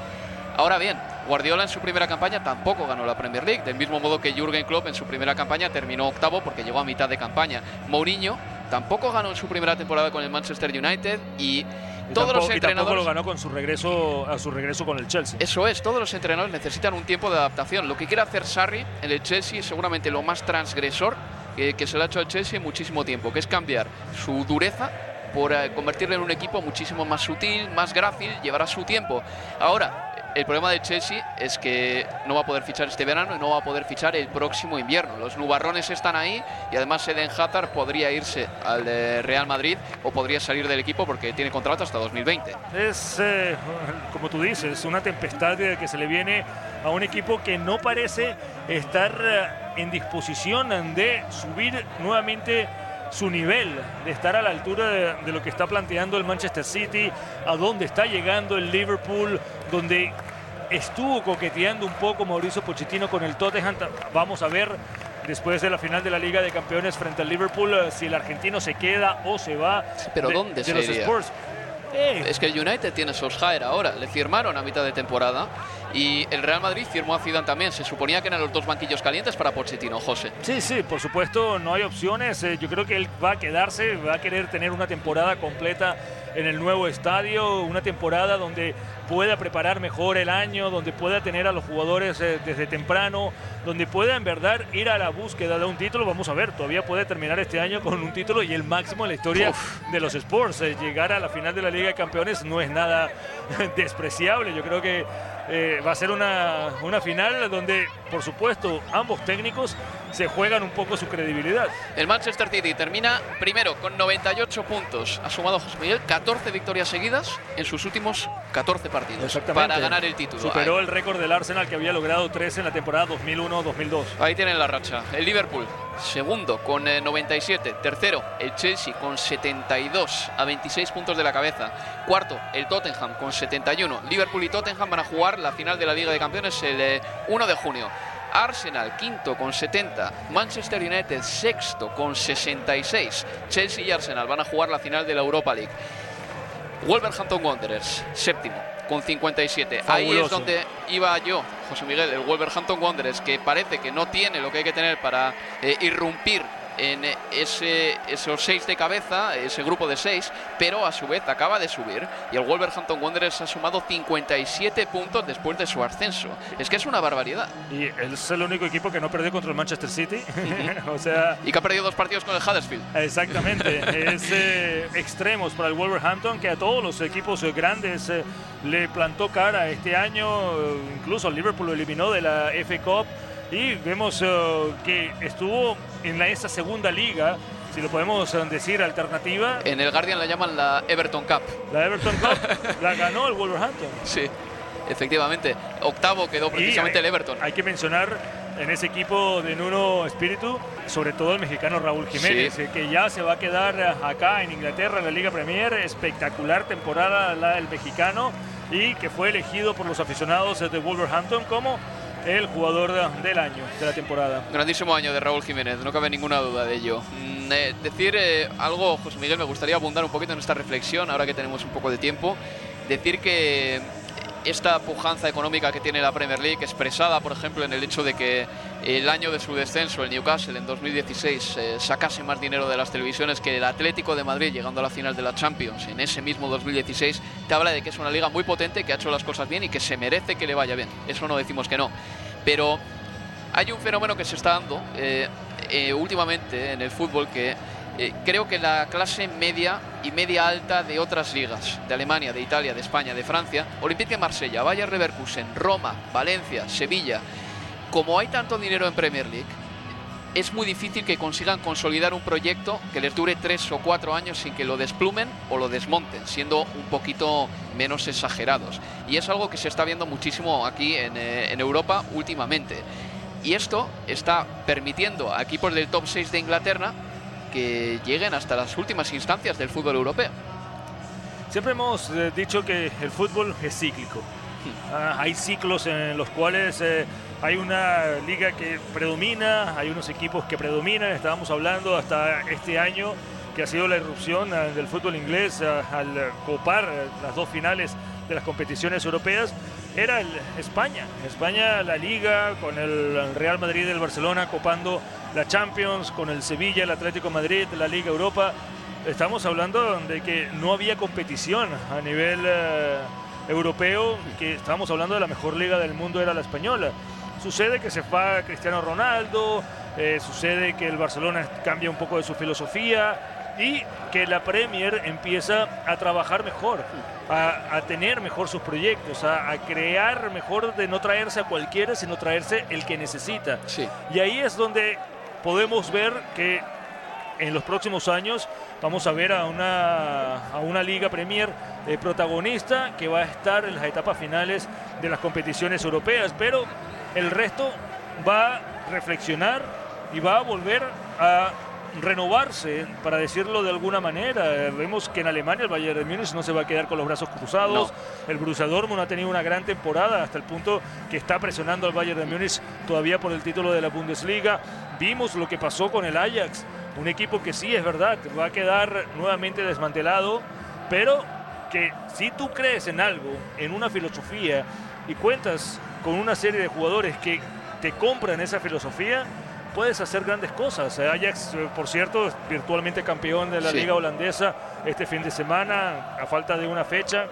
Ahora bien, Guardiola en su primera campaña tampoco ganó la Premier League, del mismo modo que Jürgen Klopp en su primera campaña terminó octavo porque llegó a mitad de campaña. Mourinho tampoco ganó en su primera temporada con el Manchester United y Y todos tampoco, los y tampoco entrenadores lo ganó con su regreso a su regreso con el Chelsea. eso es, todos los entrenadores necesitan un tiempo de adaptación. Lo que quiere hacer Sarri en el Chelsea es seguramente lo más transgresor que, se le ha hecho al Chelsea muchísimo tiempo, que es cambiar su dureza por eh, convertirlo en un equipo muchísimo más sutil, más grácil, llevará su tiempo. Ahora, el problema del Chelsea es que no va a poder fichar este verano y no va a poder fichar el próximo invierno. Los nubarrones están ahí y además Eden Hazard podría irse al eh, Real Madrid o podría salir del equipo porque tiene contrato hasta 2020. Es, eh, como tú dices, una tempestad que se le viene a un equipo que no parece estar en disposición de subir nuevamente su nivel, de estar a la altura de, de lo que está planteando el Manchester City, a dónde está llegando el Liverpool, donde estuvo coqueteando un poco Mauricio Pochettino con el Tottenham. Vamos a ver después de la final de la Liga de Campeones frente al Liverpool eh, si el argentino se queda o se va pero de, ¿dónde de los? Spurs. Eh, Es que el United tiene Solskjaer ahora, le firmaron a mitad de temporada y el Real Madrid firmó a Zidane también. Se suponía que eran los dos banquillos calientes para Pochettino, José. Sí, sí, por supuesto, no hay opciones. Eh, Yo creo que él va a quedarse, va a querer tener una temporada completa en el nuevo estadio, una temporada donde pueda preparar mejor el año, donde pueda tener a los jugadores eh, desde temprano, donde pueda en verdad ir a la búsqueda de un título. Vamos a ver, todavía puede terminar este año con un título y el máximo en la historia de los Sports. Eh, Llegar a la final de la Liga de Campeones no es nada despreciable. Yo creo que eh, va a ser una, una final donde, por supuesto, ambos técnicos se juegan un poco su credibilidad. El Manchester City termina primero con 98 puntos. Ha sumado José Miguel 14 victorias seguidas en sus últimos 14 partidos para ganar el título. Superó Ahí- el récord del Arsenal que había logrado 13 en la temporada 2001-2002. Ahí tienen la racha. El Liverpool, segundo con eh, 97. Tercero, el Chelsea con 72 a 26 puntos de la cabeza. Cuarto, el Tottenham con 71. Liverpool y Tottenham van a jugar la final de la Liga de Campeones el eh, 1 de junio. Arsenal quinto con 70, Manchester United sexto con 66, Chelsea y Arsenal van a jugar la final de la Europa League. Wolverhampton Wanderers, séptimo, con 57. Ahí es donde iba yo, José Miguel, el Wolverhampton Wanderers, que parece que no tiene lo que hay que tener para eh, irrumpir en ese, esos seis de cabeza, ese grupo de seis, pero a su vez acaba de subir y el Wolverhampton Wanderers ha sumado 57 puntos después de su ascenso. Es que es una barbaridad. Y es el único equipo que no perdió contra el Manchester City. o sea, Y que ha perdido dos partidos con el Huddersfield. Exactamente, es eh, extremos para el Wolverhampton que a todos los equipos eh, grandes eh, le plantó cara este año, incluso el Liverpool lo eliminó de la FA Cup y vemos eh, que estuvo en la, esa segunda liga, si lo podemos eh, decir alternativa, En el Guardian la llaman la Everton Cup. la Everton Cup la ganó el Wolverhampton. Sí, efectivamente. Octavo quedó precisamente hay- el Everton. Hay que mencionar en ese equipo de Nuno Espíritu, sobre todo el mexicano Raúl Jiménez, Sí. eh, que ya se va a quedar acá en Inglaterra en la Liga Premier. Espectacular temporada la del mexicano y que fue elegido por los aficionados de Wolverhampton como el jugador de- del año, de la temporada. Grandísimo año de Raúl Jiménez, no cabe ninguna duda de ello. Mm, eh, decir eh, algo, José Miguel, me gustaría abundar un poquito en esta reflexión, ahora que tenemos un poco de tiempo. Decir que esta pujanza económica que tiene la Premier League, expresada, por ejemplo, en el hecho de que el año de su descenso, el Newcastle, en 2016, eh, sacase más dinero de las televisiones que el Atlético de Madrid, llegando a la final de la Champions en ese mismo 2016, te habla de que es una liga muy potente, que ha hecho las cosas bien y que se merece que le vaya bien. Eso no decimos que no. Pero hay un fenómeno que se está dando eh, eh, últimamente en el fútbol que eh, creo que la clase media y media alta de otras ligas, de Alemania, de Italia, de España, de Francia, Olympique de Marsella, Bayer Leverkusen, Roma, Valencia, Sevilla, como hay tanto dinero en Premier League, es muy difícil que consigan consolidar un proyecto que les dure tres o cuatro años sin que lo desplumen o lo desmonten, siendo un poquito menos exagerados. Y es algo que se está viendo muchísimo aquí en, eh, en Europa últimamente. Y esto está permitiendo a equipos del top 6 de Inglaterra que lleguen hasta las últimas instancias del fútbol europeo. Siempre hemos eh, dicho que el fútbol es cíclico. Ah, hay ciclos en los cuales eh, hay una liga que predomina, hay unos equipos que predominan. Estábamos hablando hasta este año que ha sido la irrupción ah, del fútbol inglés ah, al copar eh, las dos finales de las competiciones europeas era el España. España, la Liga, con el Real Madrid y el Barcelona copando la Champions, con el Sevilla, el Atlético Madrid, la Liga Europa. Estamos hablando de que no había competición a nivel eh, europeo, que estamos hablando de la mejor liga del mundo, era la española. Sucede que se va Cristiano Ronaldo, eh, sucede que el Barcelona cambia un poco de su filosofía, y que la Premier empieza a trabajar mejor, a, tener mejor sus proyectos, a, crear mejor de no traerse a cualquiera, sino traerse el que necesita. Y ahí es donde podemos ver que en los próximos años vamos a ver a una, a una Liga Premier eh, protagonista que va a estar en las etapas finales de las competiciones europeas, pero el resto va a reflexionar y va a volver a renovarse, para decirlo de alguna manera. Vemos que en Alemania el Bayern de Múnich no se va a quedar con los brazos cruzados. El Borussia Dortmund ha tenido una gran temporada hasta el punto que está presionando al Bayern de Múnich todavía por el título de la Bundesliga. Vimos lo que pasó con el Ajax, un equipo que sí es verdad, va a quedar nuevamente desmantelado, pero que si tú crees en algo, en una filosofía y cuentas con una serie de jugadores que te compran esa filosofía, puedes hacer grandes cosas. Eh, Ajax, eh, por cierto, virtualmente campeón de la liga holandesa este fin de semana, a falta de una fecha.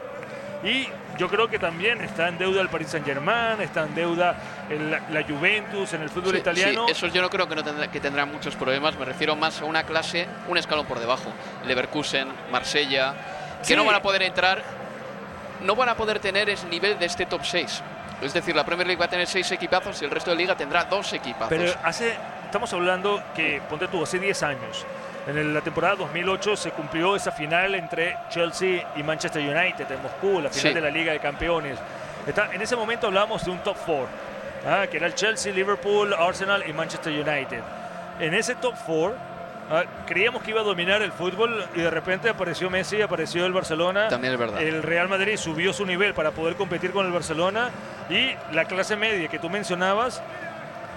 Y yo creo que también está en deuda el Paris Saint Germain, está en deuda la Juventus en el fútbol italiano. Sí, eso yo no creo que, no tendrá, que tendrán muchos problemas, me refiero más a una clase, un escalón por debajo. Leverkusen, Marsella, que no van a poder entrar, no van a poder tener ese nivel de este top 6. Es decir, la Premier League va a tener seis equipazos y el resto de liga tendrá dos equipazos. Pero hace, estamos hablando que, ponte tú, hace 10 años, en la temporada 2008 se cumplió esa final entre Chelsea y Manchester United en Moscú, la final de la Liga de Campeones. Está, en ese momento hablábamos de un top 4, ¿ah? que era el Chelsea, Liverpool, Arsenal y Manchester United. En ese top 4 Ah, creíamos que iba a dominar el fútbol y de repente apareció Messi, apareció el Barcelona. También es verdad. El Real Madrid subió su nivel para poder competir con el Barcelona y la clase media que tú mencionabas,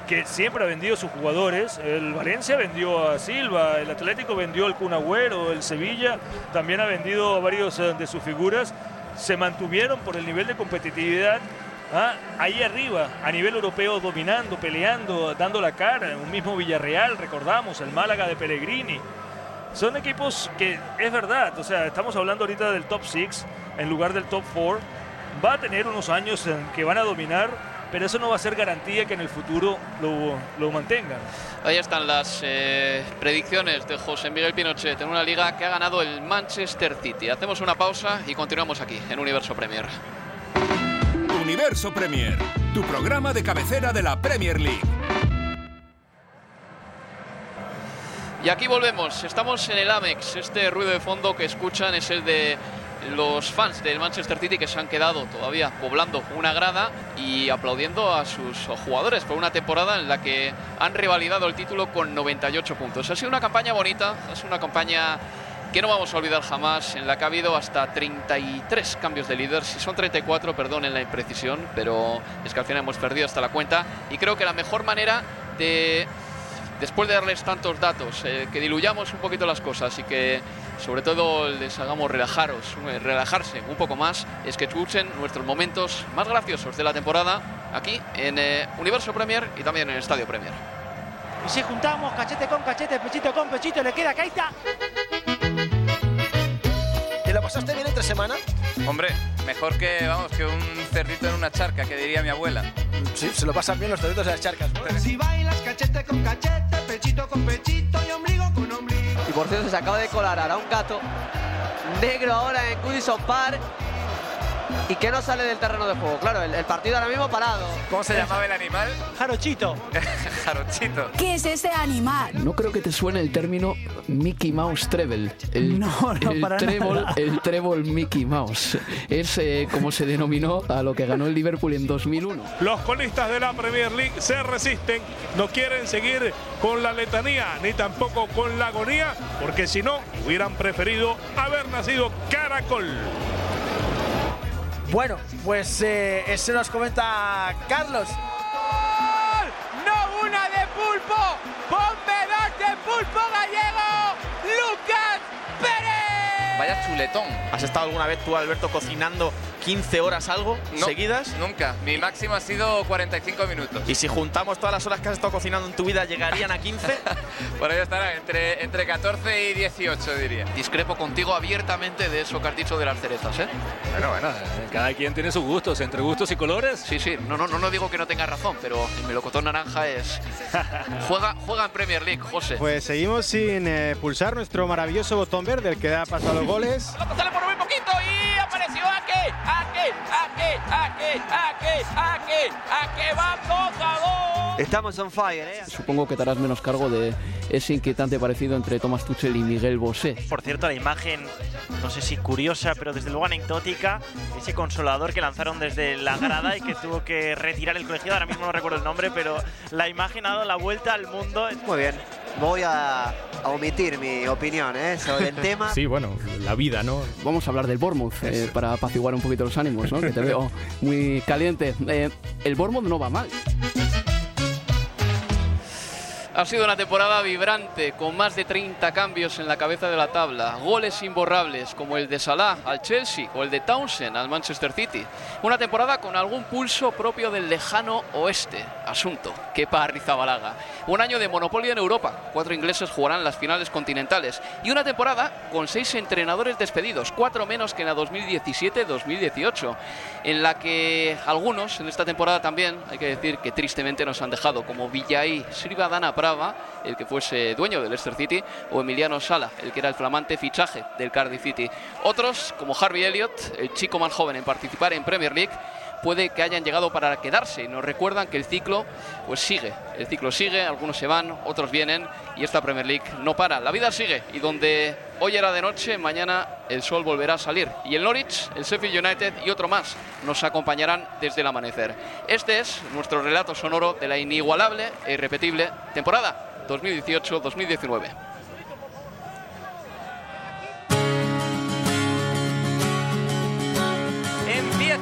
que siempre ha vendido sus jugadores. El Valencia vendió a Silva, el Atlético vendió al Kun el Sevilla también ha vendido a varios eh, de sus figuras. Se mantuvieron por el nivel de competitividad ¿Ah? ahí arriba, a nivel europeo, dominando, peleando, dando la cara. Un mismo Villarreal, recordamos, el Málaga de Pellegrini. Son equipos que es verdad, o sea, estamos hablando ahorita del top 6 en lugar del top 4. Va a tener unos años en que van a dominar, pero eso no va a ser garantía que en el futuro lo, lo mantengan. Ahí están las eh, predicciones de José Miguel Pinochet en una liga que ha ganado el Manchester City. Hacemos una pausa y continuamos aquí en Universo Premier. Universo Premier, tu programa de cabecera de la Premier League. Y aquí volvemos, estamos en el Amex. Este ruido de fondo que escuchan es el de los fans del Manchester City que se han quedado todavía poblando una grada y aplaudiendo a sus jugadores. Por una temporada en la que han revalidado el título con 98 puntos. Ha sido una campaña bonita, ha sido una campaña que no vamos a olvidar jamás, en la que ha habido hasta 33 cambios de líder, si son 34, perdón en la imprecisión, pero es que al final hemos perdido hasta la cuenta. Y creo que la mejor manera de, después de darles tantos datos, eh, que diluyamos un poquito las cosas y que sobre todo les hagamos relajaros, relajarse un poco más, es que escuchen nuestros momentos más graciosos de la temporada aquí en eh, Universo Premier y también en Estadio Premier. Y si juntamos cachete con cachete, pechito con pechito, le queda Keita. ¿Te lo pasaste bien entre semana? Hombre, mejor que, vamos, que un cerdito en una charca, que diría mi abuela. Sí, se lo pasan bien los cerditos en las charcas. Si bailas cachete con cachete, pechito con pechito y ombligo con ombligo. Por cierto, se acaba de colar ahora un gato negro ahora en Goodison Park y que no sale del terreno de juego. Claro, el, el partido ahora mismo parado. ¿Cómo se llamaba el animal? Jarochito. Jarochito. ¿Qué es ese animal? No creo que te suene el término Mickey Mouse Treble. El, No, no, el para trébol, nada. El trébol Mickey Mouse. Es eh, como se denominó a lo que ganó el Liverpool en 2001. Los colistas de la Premier League se resisten, no quieren seguir con la letanía ni tampoco con la agonía, porque si no, hubieran preferido haber nacido caracol. Bueno, pues eh, ese nos comenta Carlos. ¡No una de pulpo! ¡Ponme de pulpo gallego! ¡Lucas Pérez! Vaya chuletón. ¿Has estado alguna vez tú, Alberto, cocinando 15 horas algo No, seguidas? Nunca. Mi máximo ha sido 45 minutos. Y si juntamos todas las horas que has estado cocinando en tu vida, ¿llegarían a 15? Por ahí estará entre, entre 14 y 18, diría. Discrepo contigo abiertamente de eso que has dicho de las cerezas, ¿eh? Bueno, bueno, cada quien tiene sus gustos, entre gustos y colores. Sí, sí, no, no, no, no digo que no tenga razón, pero el melocotón naranja es... Juega, juega en Premier League, José. Pues seguimos sin eh, pulsar nuestro maravilloso botón verde, el que da paso a los goles. Sale por muy poquito y apareció Ake, Ake, Ake, Ake, Ake, Ake, Ake, va 2 a 2. Estamos on fire, ¿eh? Supongo que te harás menos cargo de ese inquietante parecido entre Thomas Tuchel y Miguel Bosé. Por cierto, la imagen, no sé si curiosa, pero desde luego anecdótica, ese consolador que lanzaron desde la grada y que tuvo que retirar el colegiado, ahora mismo no recuerdo el nombre, pero la imagen ha dado la vuelta al mundo. Muy bien. Voy a, a omitir mi opinión ¿eh? sobre el tema. Sí, bueno, la vida, ¿no? Vamos a hablar del Bournemouth eh, para apaciguar un poquito los ánimos, ¿no? Que te veo muy caliente. Eh, el Bournemouth no va mal. Ha sido una temporada vibrante, con más de 30 cambios en la cabeza de la tabla, goles imborrables como el de Salah al Chelsea o el de Townsend al Manchester City. Una temporada con algún pulso propio del lejano oeste, asunto que Arrizabalaga. Un año de monopolio en Europa, cuatro ingleses jugarán las finales continentales y una temporada con seis entrenadores despedidos, cuatro menos que en la 2017-2018, en la que algunos en esta temporada también, hay que decir que tristemente nos han dejado, como Villay Srivadana El que fuese dueño del Leicester City, o Emiliano Sala, el que era el flamante fichaje del Cardiff City. Otros, como Harvey Elliott, el chico más joven en participar en Premier League, puede que hayan llegado para quedarse nos recuerdan que el ciclo pues sigue, el ciclo sigue, algunos se van, otros vienen y esta Premier League no para, la vida sigue y donde hoy era de noche, mañana el sol volverá a salir y el Norwich, el Sheffield United y otro más nos acompañarán desde el amanecer. Este es nuestro relato sonoro de la inigualable e irrepetible temporada 2018-2019.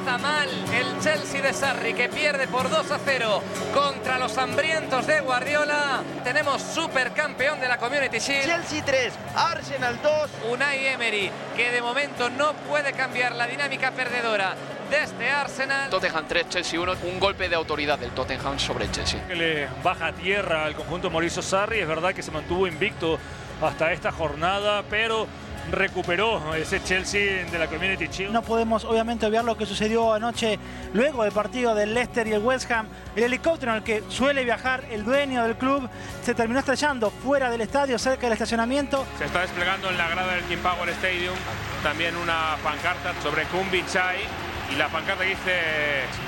Empieza mal el Chelsea de Sarri que pierde por 2 a 0 contra los hambrientos de Guardiola. Tenemos supercampeón de la Community Shield. Chelsea 3, Arsenal 2. Unai Emery que de momento no puede cambiar la dinámica perdedora de este Arsenal. Tottenham 3, Chelsea 1, un golpe de autoridad del Tottenham sobre el Chelsea. Que le baja a tierra al conjunto Mauricio Sarri. Es verdad que se mantuvo invicto hasta esta jornada, pero recuperó ese Chelsea de la Community Shield. No podemos obviamente obviar lo que sucedió anoche luego del partido del Leicester y el West Ham. El helicóptero en el que suele viajar el dueño del club se terminó estrellando fuera del estadio, cerca del estacionamiento. Se está desplegando en la grada del King Power Stadium también una pancarta sobre Kumbi Chai y la pancarta dice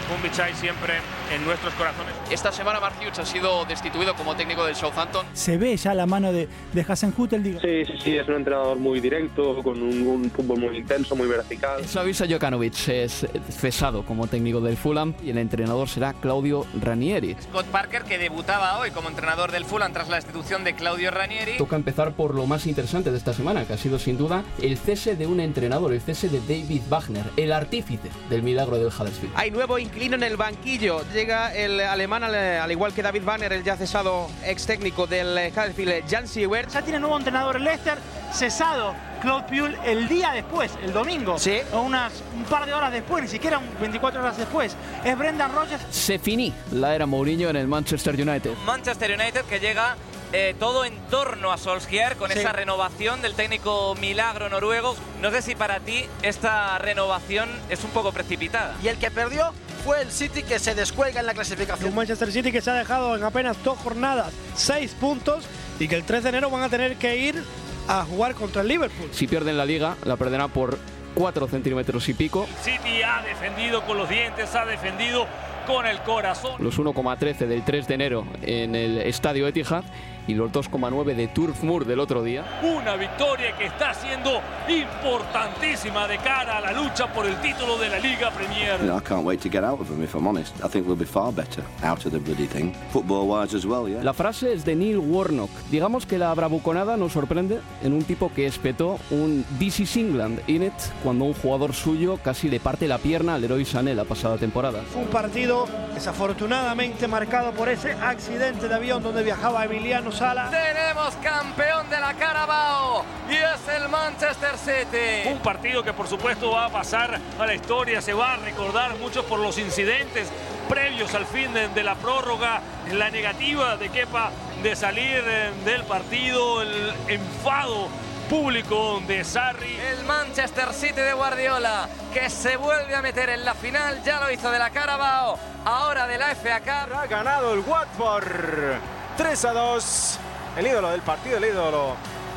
Kumbi Chai siempre en nuestros corazones. Esta semana Mark Hughes ha sido destituido como técnico del Southampton. Se ve ya la mano de, de Hasenhutel, digo. Sí, sí, sí, es un entrenador muy directo, con un, un fútbol muy intenso, muy vertical. Slavisa Jokanovic es cesado como técnico del Fulham y el entrenador será Claudio Ranieri. Scott Parker que debutaba hoy como entrenador del Fulham tras la destitución de Claudio Ranieri. Toca empezar por lo más interesante de esta semana, que ha sido sin duda el cese de un entrenador, el cese de David Wagner, el artífice del milagro del Huddersfield. Hay nuevo inclino en el banquillo. Llega el alemán, al, al igual que David Wagner, el ya cesado ex técnico del Huddersfield, Jan Siewert. Ya tiene nuevo entrenador el Leicester. Cesado Claude Puel el día después, el domingo. Sí. O unas, un par de horas después, ni siquiera un 24 horas después. Es Brendan Rodgers. Se finí la era Mourinho en el Manchester United. Manchester United que llega eh, todo en torno a Solskjaer con Sí. esa renovación del técnico milagro noruego. No sé si para ti esta renovación es un poco precipitada. Y el que perdió fue el City que se descuelga en la clasificación. Un Manchester City que se ha dejado en apenas dos jornadas seis puntos y que el 3 de enero van a tener que ir a jugar contra el Liverpool. Si pierden la liga, la perderán por 4 centímetros y pico. City ha defendido con los dientes, ha defendido con el corazón. Los 1,13 del 3 de enero en el estadio Etihad y los 2,9 de Turf Moor del otro día. Una victoria que está siendo importantísima de cara a la lucha por el título de la Liga Premier. You know, I can't wait to get out of them, if I'm honest. I think we'll be far better out of the bloody thing. Football wise as well, yeah. La frase es de Neil Warnock. Digamos que la bravuconada nos sorprende en un tipo que espetó un This is England in it cuando un jugador suyo casi le parte la pierna al héroe Sané la pasada temporada. Fue un partido desafortunadamente marcado por ese accidente de avión donde viajaba Emiliano Sala. Tenemos campeón de la Carabao y es el Manchester City. Un partido que por supuesto va a pasar a la historia, se va a recordar mucho por los incidentes previos al fin de, de la prórroga, la negativa de Kepa de salir eh, del partido, el enfado público de Sarri. El Manchester City de Guardiola que se vuelve a meter en la final, ya lo hizo de la Carabao, ahora de la FA Cup. Ha ganado el Watford 3 a 2. El ídolo del partido, el ídolo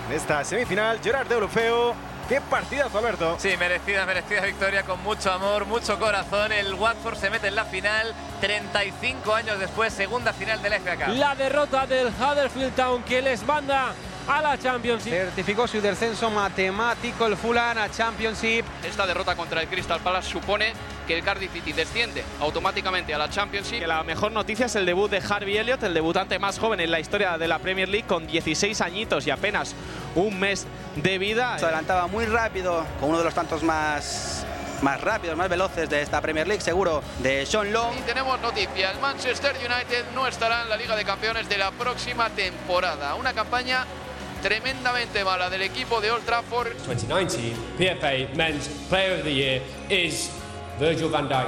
de esta semifinal, Gerard de Olofeo. Qué partidazo, Alberto. Sí, merecida, merecida victoria con mucho amor, mucho corazón. El Watford se mete en la final 35 años después, segunda final de la FA Cup. La derrota del Huddersfield Town que les manda a la Championship. Certificó su descenso matemático el Fulham a Championship. Esta derrota contra el Crystal Palace supone que el Cardiff City desciende automáticamente a la Championship. Que la mejor noticia es el debut de Harvey Elliott, el debutante más joven en la historia de la Premier League, con 16 añitos y apenas un mes de vida. Se adelantaba muy rápido con uno de los tantos más, más rápidos, más veloces de esta Premier League, seguro, de Sean Long. Y tenemos noticia, el Manchester United no estará en la Liga de Campeones de la próxima temporada. Una campaña tremendamente mala del equipo de Old Trafford. 2019 PFA Men's Player of the Year is Virgil van Dijk.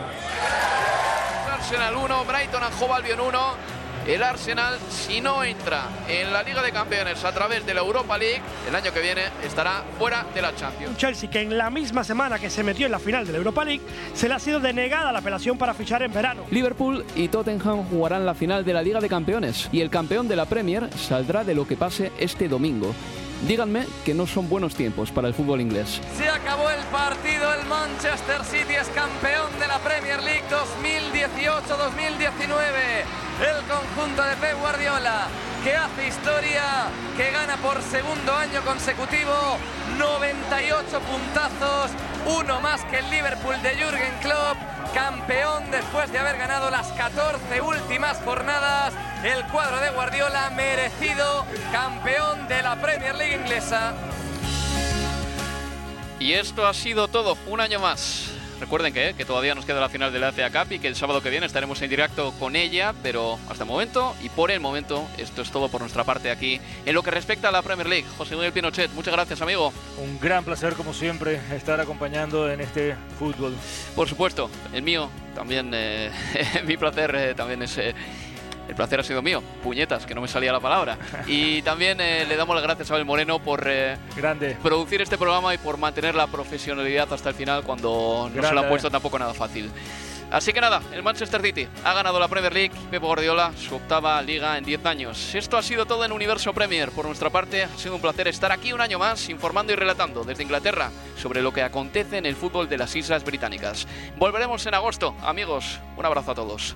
Arsenal 1, Brighton and Hove Albion 1. El Arsenal, si no entra en la Liga de Campeones a través de la Europa League, el año que viene estará fuera de la Champions. Un Chelsea que en la misma semana que se metió en la final de la Europa League se le ha sido denegada la apelación para fichar en verano. Liverpool y Tottenham jugarán la final de la Liga de Campeones y el campeón de la Premier saldrá de lo que pase este domingo. Díganme que no son buenos tiempos para el fútbol inglés. Se acabó el partido, el Manchester City es campeón de la Premier League 2018-2019. El conjunto de Pep Guardiola que hace historia, que gana por segundo año consecutivo 98 puntazos, uno más que el Liverpool de Jürgen Klopp, campeón después de haber ganado las 14 últimas jornadas. El cuadro de Guardiola merecido campeón de la Premier League inglesa. Y esto ha sido todo, un año más. Recuerden que, que todavía nos queda la final de la FA Cup y que el sábado que viene estaremos en directo con ella, pero hasta el momento y por el momento esto es todo por nuestra parte aquí en lo que respecta a la Premier League. José Miguel Pinochet, muchas gracias amigo. Un gran placer como siempre estar acompañando en este fútbol. Por supuesto, el mío también, eh, mi placer eh, también es... eh, el placer ha sido mío, puñetas, que no me salía la palabra. Y también eh, le damos las gracias a Abel Moreno por eh, Grande. producir este programa y por mantener la profesionalidad hasta el final cuando no se lo Grande. ha puesto tampoco nada fácil. Así que nada, el Manchester City ha ganado la Premier League, Pep Guardiola su octava liga en 10 años. Esto ha sido todo en Universo Premier. Por nuestra parte, ha sido un placer estar aquí un año más informando y relatando desde Inglaterra sobre lo que acontece en el fútbol de las Islas Británicas. Volveremos en agosto, amigos. Un abrazo a todos.